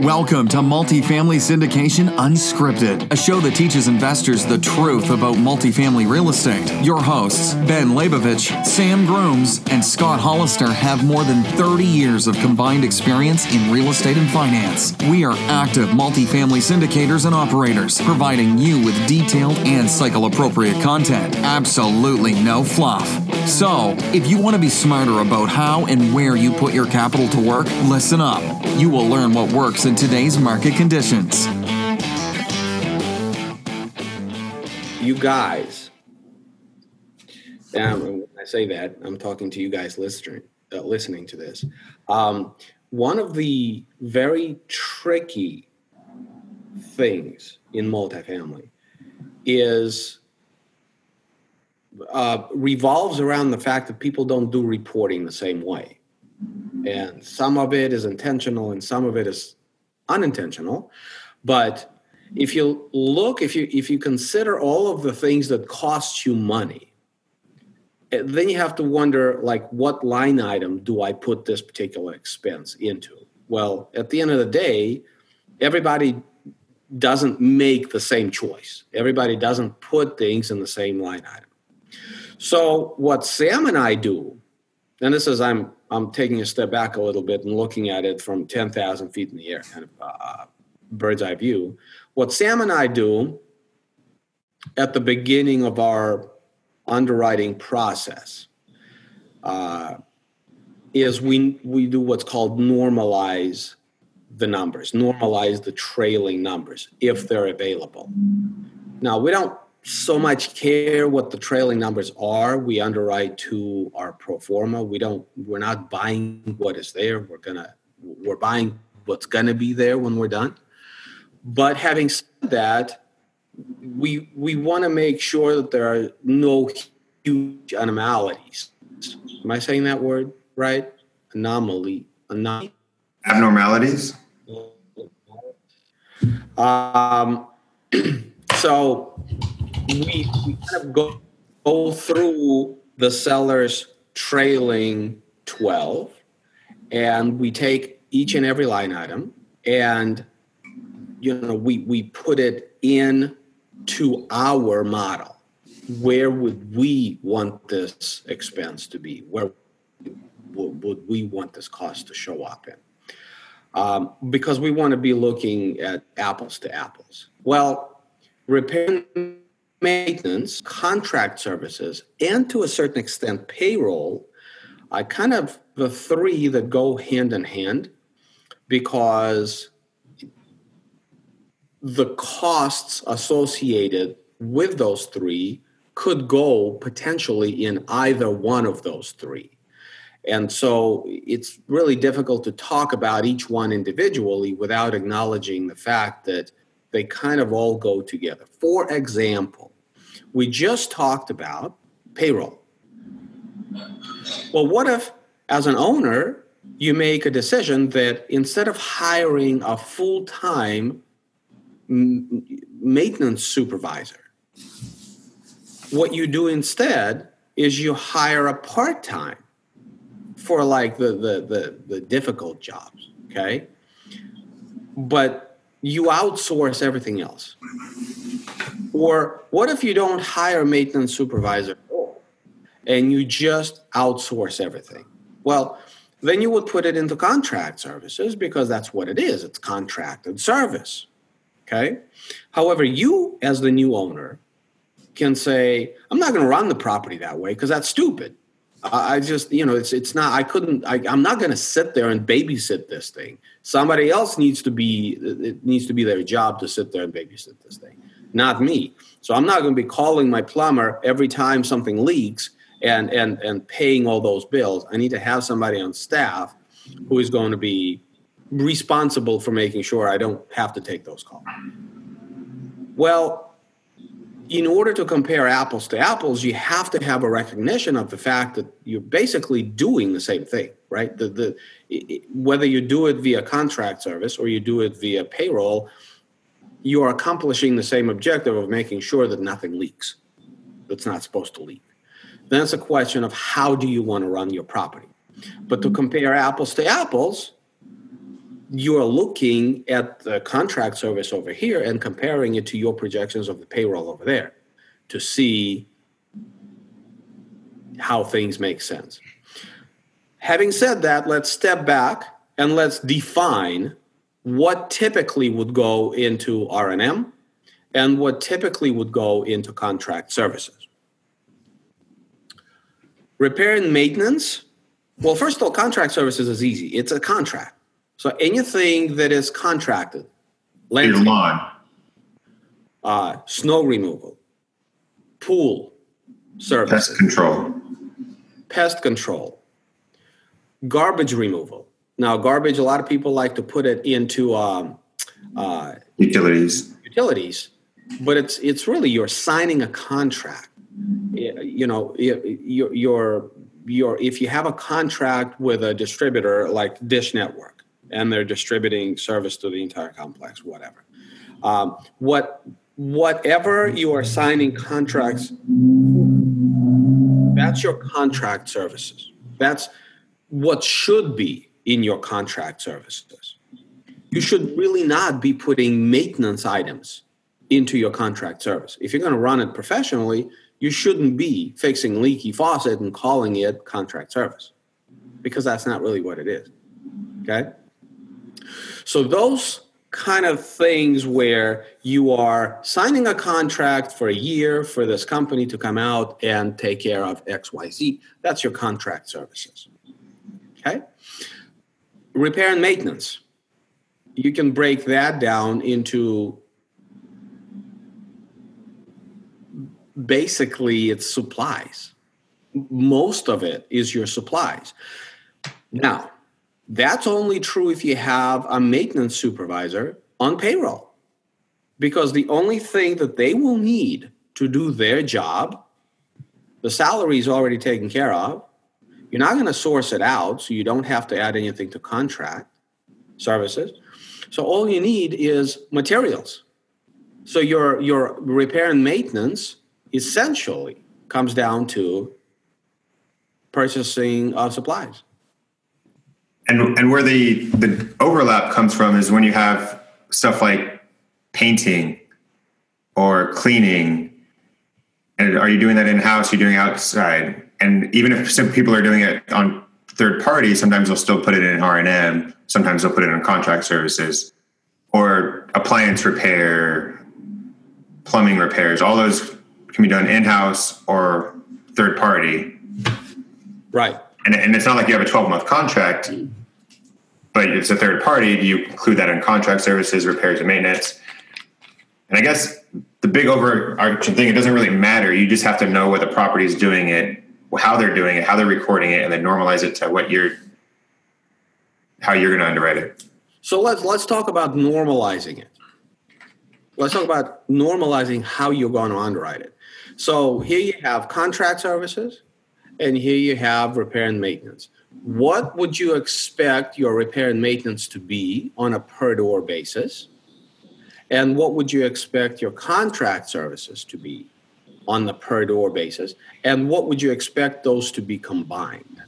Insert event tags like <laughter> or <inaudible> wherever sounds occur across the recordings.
Welcome to Multifamily Syndication Unscripted, a show that teaches investors the truth about multifamily real estate. Your hosts, Ben Leibovich, Sam Grooms, and Scott Hollister, have more than 30 years of combined experience in real estate and finance. We are active multifamily syndicators and operators, providing you with detailed and cycle appropriate content. Absolutely no fluff. So, if you want to be smarter about how and where you put your capital to work, listen up. You will learn what works in today's market conditions. You guys, and when I say that, I'm talking to you guys listening, uh, listening to this. Um, one of the very tricky things in multifamily is uh, revolves around the fact that people don't do reporting the same way. And some of it is intentional and some of it is unintentional. But if you look, if you if you consider all of the things that cost you money, eh, then you have to wonder like what line item do I put this particular expense into? Well, at the end of the day, everybody doesn't make the same choice. Everybody doesn't put things in the same line item. So what Sam and I do, and this is I'm I'm taking a step back a little bit and looking at it from ten thousand feet in the air, kind of uh, bird's eye view. What Sam and I do at the beginning of our underwriting process uh, is we we do what's called normalize the numbers, normalize the trailing numbers if they're available. Now we don't so much care what the trailing numbers are. We underwrite to our pro forma. We don't. We're not buying what is there. We're gonna. We're buying what's gonna be there when we're done. But having said that, we we want to make sure that there are no huge anomalies. Am I saying that word right? Anomaly. Anom- Abnormalities. Um. <clears throat> so we, we kind of go, go through the seller's trailing 12 and we take each and every line item and you know we we put it in to our model. Where would we want this expense to be? Where would we want this cost to show up in? Um, because we want to be looking at apples to apples. Well repair maintenance, contract services, and to a certain extent, payroll are kind of the three that go hand in hand because the costs associated with those three could go potentially in either one of those three. And so it's really difficult to talk about each one individually without acknowledging the fact that they kind of all go together. For example, we just talked about payroll. Well, what if, as an owner, you make a decision that instead of hiring a full time maintenance supervisor, what you do instead is you hire a part time for like the, the, the, the difficult jobs, okay? But you outsource everything else. Or what if you don't hire a maintenance supervisor and you just outsource everything? Well, then you would put it into contract services because that's what it is it's contracted service. Okay. However, you, as the new owner, can say, I'm not going to run the property that way because that's stupid. I just, you know, it's it's not. I couldn't. I, I'm not going to sit there and babysit this thing. Somebody else needs to be. It needs to be their job to sit there and babysit this thing, not me. So I'm not going to be calling my plumber every time something leaks and and and paying all those bills. I need to have somebody on staff who is going to be responsible for making sure I don't have to take those calls. Well, in order to compare apples to apples, you have to have a recognition of the fact that you're basically doing the same thing, right? The, the, it, whether you do it via contract service or you do it via payroll, you are accomplishing the same objective of making sure that nothing leaks that's not supposed to leak. Then it's a question of how do you want to run your property. But to compare apples to apples, you are looking at the contract service over here and comparing it to your projections of the payroll over there to see how things make sense. Having said that, let's step back and let's define what typically would go into R&M and what typically would go into contract services. Repair and maintenance. Well, first of all, contract services is easy. It's a contract. So anything that is contracted, lawn. uh, snow removal, pool services, Pest control. pest control, garbage removal. Now, garbage, a lot of people like to put it into um, uh, Utilities. utilities, but it's it's really you're signing a contract. You know, you're you're, you're if you have a contract with a distributor like Dish Network, and they're distributing service to the entire complex, whatever. Um, what whatever you are signing contracts, that's your contract services. That's what should be in your contract services you should really not be putting maintenance items into your contract service. If you're going to run it professionally, you shouldn't be fixing leaky faucet and calling it contract service because that's not really what it is. Okay? So those kind of things where you are signing a contract for a year for this company to come out and take care of XYZ, that's your contract services. Okay? Repair and maintenance you can break that down into basically it's supplies. Most of it is your supplies. Now, that's only true if you have a maintenance supervisor on payroll. Because the only thing that they will need to do their job, the salary is already taken care of. You're not going to source it out, so you don't have to add anything to contract services. So all you need is materials. So your your repair and maintenance essentially comes down to purchasing of supplies. And and where the the overlap comes from is when you have stuff like painting or cleaning. And are you doing that in house? You're doing outside. And even if some people are doing it on third party, sometimes they'll still put it in R and M. Sometimes they'll put it in contract services or appliance repair, plumbing repairs. All those can be done in house or third party. Right. And, and it's not like you have a 12 month contract, but it's a third party. Do you include that in contract services, repairs, and maintenance. And I guess the big overarching thing, it doesn't really matter. You just have to know what the property is doing it, how they're doing it, how they're recording it, and then normalize it to what you're, how you're going to underwrite it. So let's let's talk about normalizing it. Let's talk about normalizing how you're going to underwrite it. So here you have contract services, and here you have repair and maintenance. What would you expect your repair and maintenance to be on a per door basis? And what would you expect your contract services to be on the per door basis? And what would you expect those to be combined?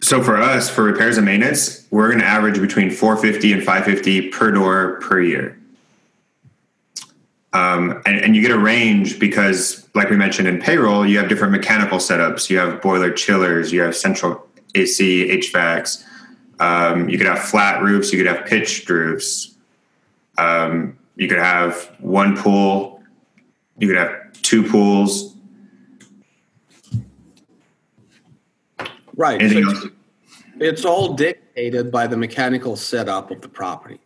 So for us, for repairs and maintenance, we're going to average between 450 and 550 per door per year. Um, and, and you get a range because, like we mentioned in payroll, you have different mechanical setups. You have boiler chillers, you have central AC, HVACs. Um, you could have flat roofs, you could have pitched roofs. Um, you could have one pool, you could have two pools. Right. So it's all dictated by the mechanical setup of the property.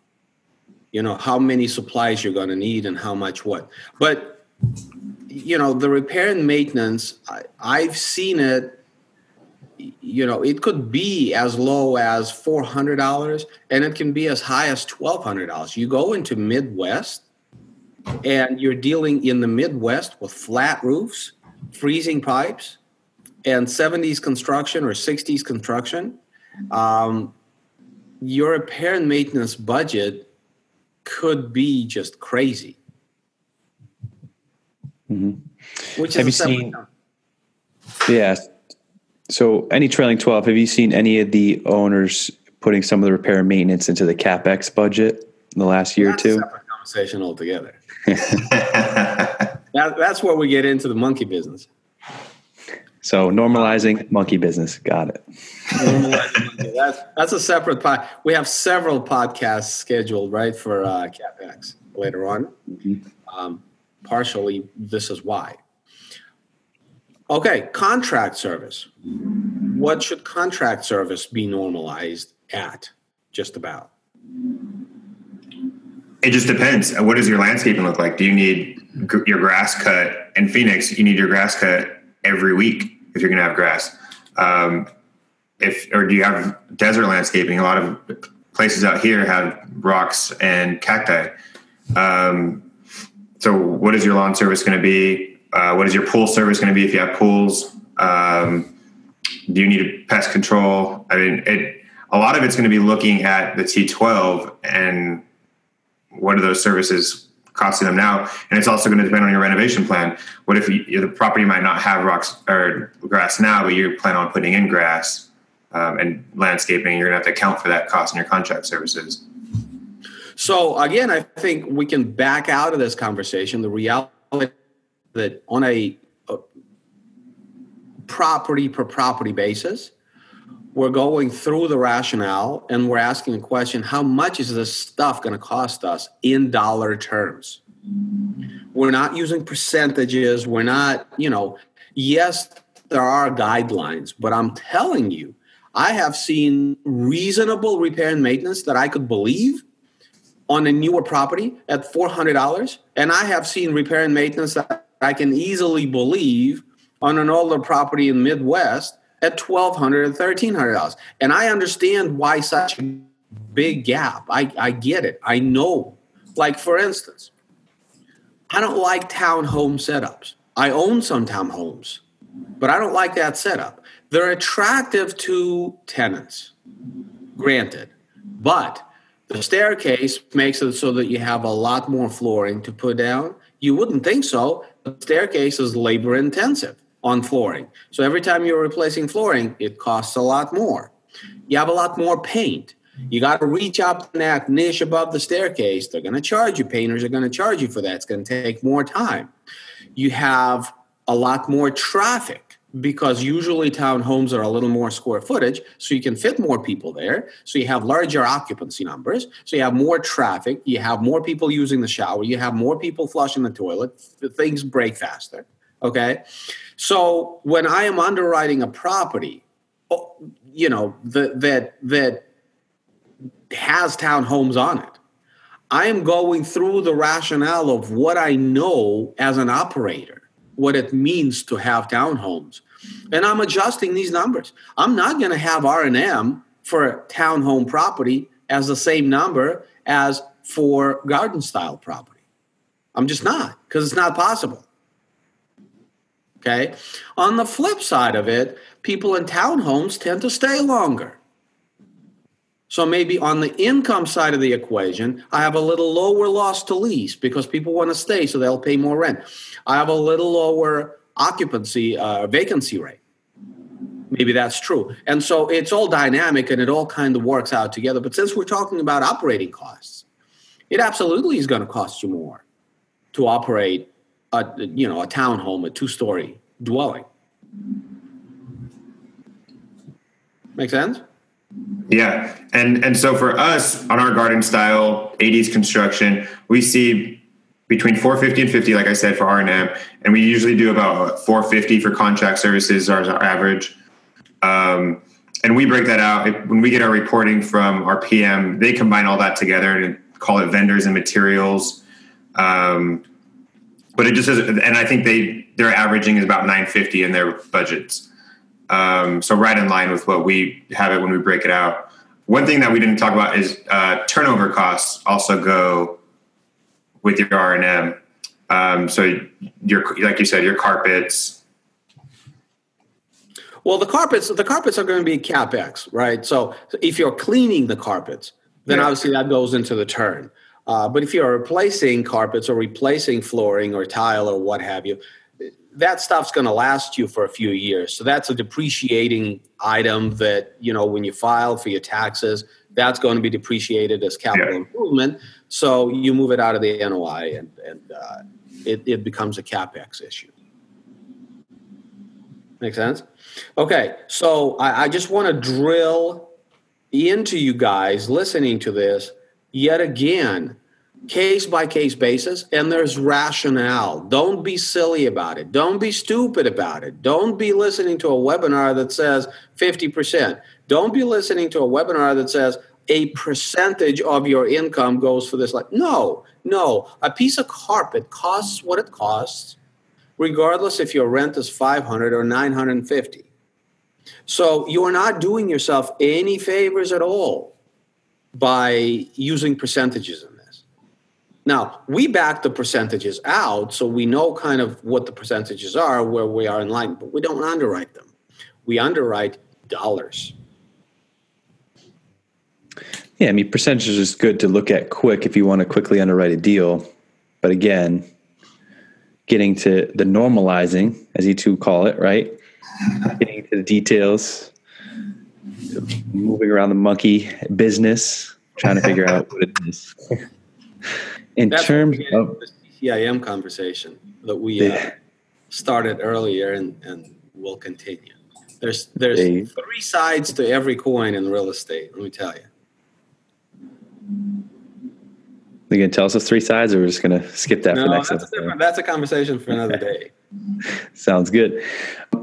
You know, how many supplies you're going to need and how much what. But, you know, the repair and maintenance, I, I've seen it, you know, it could be as low as $400 and it can be as high as $1,200. You go into Midwest and you're dealing in the Midwest with flat roofs, freezing pipes, and 70s construction or 60s construction, um, your repair and maintenance budget could be just crazy. Mm-hmm. Which Have you seen-. Yeah. So, any trailing 12, have you seen any of the owners putting some of the repair and maintenance into the CapEx budget in the last year That's or a two? conversation altogether. <laughs> that, that's where we get into the monkey business. So, normalizing monkey business. Got it. <laughs> that's that's a separate pod. We have several podcasts scheduled right for uh, capex later on. Um, partially, this is why. Okay, contract service. What should contract service be normalized at? Just about. It just depends. What does your landscaping look like? Do you need your grass cut in Phoenix? You need your grass cut every week if you're going to have grass. Um, if or do you have desert landscaping? A lot of places out here have rocks and cacti. Um, so, what is your lawn service going to be? Uh, what is your pool service going to be if you have pools? Um, do you need pest control? I mean, it. A lot of it's going to be looking at the T12 and what are those services costing them now? And it's also going to depend on your renovation plan. What if you, the property might not have rocks or grass now, but you plan on putting in grass um, and landscaping? You're going to have to account for that cost in your contract services. So again, I think we can back out of this conversation. The reality that on a, a property per property basis, we're going through the rationale and we're asking the question how much is this stuff going to cost us in dollar terms? We're not using percentages we're not you know yes there are guidelines but i'm telling you i have seen reasonable repair and maintenance that i could believe on a newer property at $400 and i have seen repair and maintenance that i can easily believe on an older property in midwest at twelve hundred and thirteen hundred dollars. And I understand why such a big gap. I, I get it. I know. Like for instance, I don't like townhome setups. I own some townhomes, but I don't like that setup. They're attractive to tenants, granted, but the staircase makes it so that you have a lot more flooring to put down. You wouldn't think so. The staircase is labor intensive on flooring. So every time you're replacing flooring, it costs a lot more. You have a lot more paint. You got to reach up in that niche above the staircase. They're going to charge you. Painters are going to charge you for that. It's going to take more time. You have a lot more traffic because usually townhomes are a little more square footage, so you can fit more people there. So you have larger occupancy numbers. So you have more traffic. You have more people using the shower. You have more people flushing the toilet. Things break faster. Okay. So when I am underwriting a property, oh, you know, that that that has townhomes on it, I am going through the rationale of what I know as an operator, what it means to have townhomes, and I'm adjusting these numbers. I'm not going to have R and M for townhome property as the same number as for garden style property. I'm just not because it's not possible. Okay. On the flip side of it, people in townhomes tend to stay longer. So maybe on the income side of the equation, I have a little lower loss to lease because people want to stay, so they'll pay more rent. I have a little lower occupancy uh, vacancy rate. Maybe that's true. And so it's all dynamic and it all kind of works out together. But since we're talking about operating costs, it absolutely is going to cost you more to operate a you know a townhome, a two-story dwelling. Make sense? Yeah, and and so for us on our garden style 80s construction, we see between 450 and 50, like I said, for R and M, and we usually do about 450 for contract services, as our average. Um, and we break that out when we get our reporting from our PM. They combine all that together and call it vendors and materials. Um, but it just is, and I think they they're averaging is about 950 in their budgets. Um, so right in line with what we have it when we break it out. One thing that we didn't talk about is uh, turnover costs also go with your R and M. Um, so your like you said, your carpets. Well, the carpets the carpets are going to be capex, right? So if you're cleaning the carpets, then Yeah. obviously that goes into the turn. Uh, but if you're replacing carpets or replacing flooring or tile or what have you, that stuff's going to last you for a few years. So that's a depreciating item that, you know, when you file for your taxes, that's going to be depreciated as capital Yeah. improvement. So you move it out of the NOI and, and uh, it, it becomes a CapEx issue. Make sense? Okay, so I, I just want to drill into you guys listening to this yet again case by case basis and there's rationale. Don't be silly about it. Don't be stupid about it. Don't be listening to a webinar that says 50% don't be listening to a webinar that says a percentage of your income goes for this like no no. A piece of carpet costs what it costs regardless if your rent is 500 or 950 so you are not doing yourself any favors at all by using percentages in this. Now, we back the percentages out so we know kind of what the percentages are, where we are in line, but we don't underwrite them. We underwrite dollars. Yeah, I mean, percentages is good to look at quick if you want to quickly underwrite a deal. But again, getting to the normalizing, as you two call it, right? getting to the details, moving around the monkey business, trying to figure out what it is. <laughs> In That's terms where we get of the CIM conversation that we uh, started earlier and, and will continue. There's there's They- three sides to every coin in real estate. Let me tell you. you gonna tell us the three sides, or we're just gonna skip that for next that's episode? different. That's a conversation for another <laughs> day. Sounds good.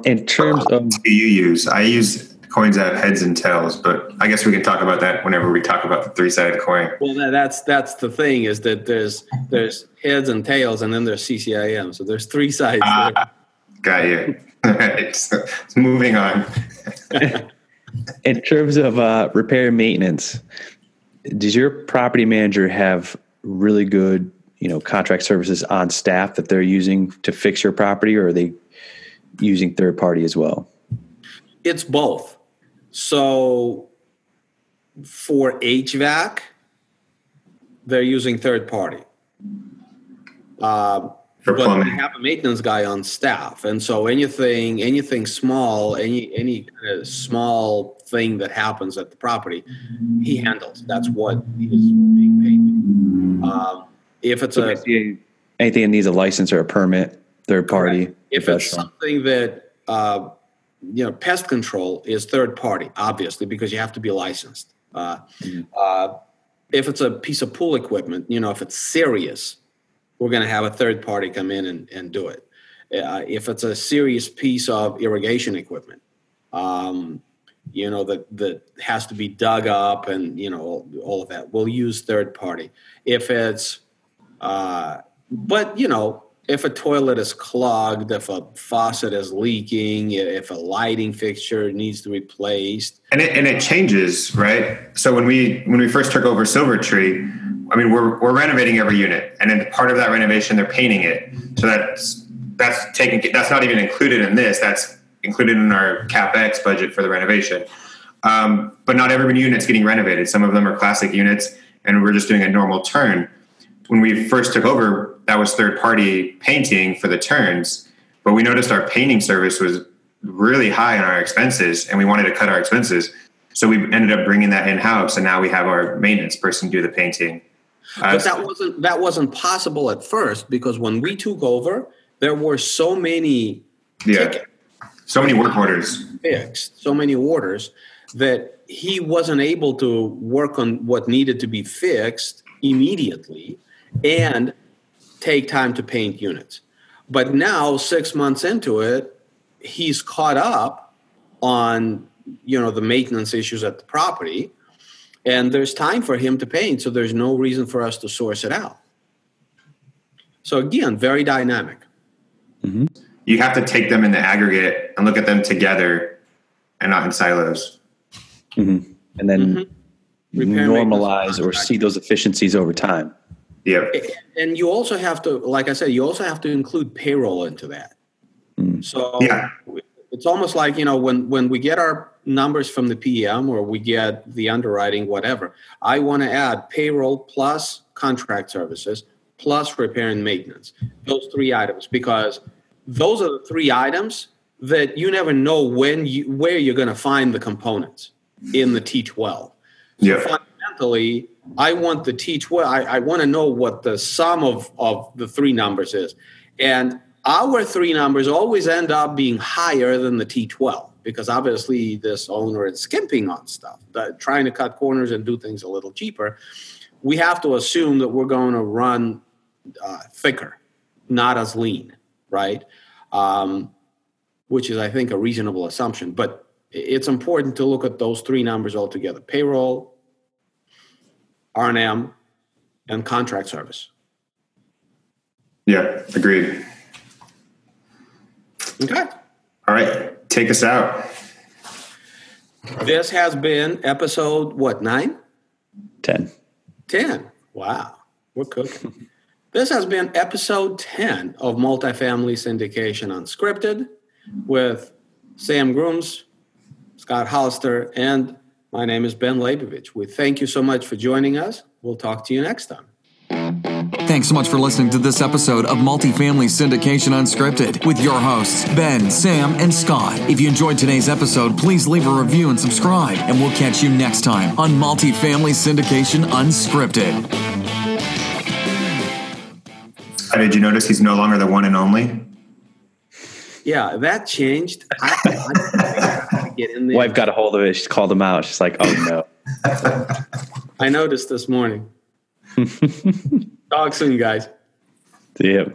In terms of do you use? I use coins that have heads and tails, but I guess we can talk about that whenever we talk about the three sided coin. Well, that's that's the thing is that there's there's heads and tails, and then there's CCIM. So there's three sides. there. Ah, got you. <laughs> All right, so, moving on. <laughs> in terms of uh, repair and maintenance, does your property manager have really good, you know, contract services on staff that they're using to fix your property, or are they using third party as well? It's both. So for HVAC, they're using third party. Um, For but they have a maintenance guy on staff, and so anything, anything small, any any kind of small thing that happens at the property, he handles. That's what he is being paid. Um, if it's a Anything that needs a license or a permit, third party. if it's something that uh, you know pest control is third party obviously because you have to be licensed. Uh, uh, if it's a piece of pool equipment you know if it's serious we're going to have a third party come in and, and do it. Uh, if it's a serious piece of irrigation equipment um, you know that that has to be dug up and you know all, all of that we'll use third party. If it's uh, but you know if a toilet is clogged if a faucet is leaking if a lighting fixture needs to be replaced and it, and it changes, right? So when we when we first took over Silver Tree, I mean we're we're renovating every unit, and then part of that renovation they're painting it. So that's that's taking that's not even included in this. That's included in our capex budget for the renovation. Um, but not every unit's getting renovated. Some of them are classic units, and we're just doing a normal turn. When we first took over, that was third party painting for the turns, but we noticed our painting service was really high on our expenses and we wanted to cut our expenses. So we ended up bringing that in house and now we have our maintenance person do the painting. Uh, but that wasn't that wasn't possible at first because when we took over there were so many yeah. tickets So many work orders. fixed, so many orders that he wasn't able to work on what needed to be fixed immediately and take time to paint units. But now, six months into it, he's caught up on you know the maintenance issues at the property, and there's time for him to paint. So there's no reason for us to source it out. So again, very dynamic. Mm-hmm. You have to take them in the aggregate and look at them together and not in silos. Mm-hmm. and then mm-hmm. Repair and maintenance normalize or see those efficiencies over time. Yep. and you also have to like i said you also have to include payroll into that mm. so Yeah. it's almost like you know when when we get our numbers from the pm or we get the underwriting whatever i want to add payroll plus contract services plus repair and maintenance those three items because those are the three items that you never know when you where you're going to find the components in the T12. Yeah. Fundamentally, I want the T12. I, I want to know what the sum of of the three numbers is, and our three numbers always end up being higher than the T12 because obviously this owner is skimping on stuff, trying to cut corners and do things a little cheaper. We have to assume that we're going to run uh, thicker, not as lean, right? Um, which is, I think, a reasonable assumption. But it's important to look at those three numbers altogether: payroll, R&M, and contract service. Yeah, agreed. Okay. All right, take us out. This has been episode what nine? Ten. Ten. Wow, we're cooking. this has been episode ten of Multifamily Syndication Unscripted with Sam Grooms, Scott Hollister, and my name is Ben Leibovich. We thank you so much for joining us. We'll talk to you next time. Thanks so much for listening to this episode of Multifamily Syndication Unscripted with your hosts, Ben, Sam, and Scott. If you enjoyed today's episode, please leave a review and subscribe, and we'll catch you next time on Multifamily Syndication Unscripted. Did you notice he's no longer the one and only? Yeah, that changed. I, I, I get in there. Wife got a hold of it. She's called him out. She's like, "Oh no." <laughs> I noticed this morning. <laughs> Talk soon, guys. See you.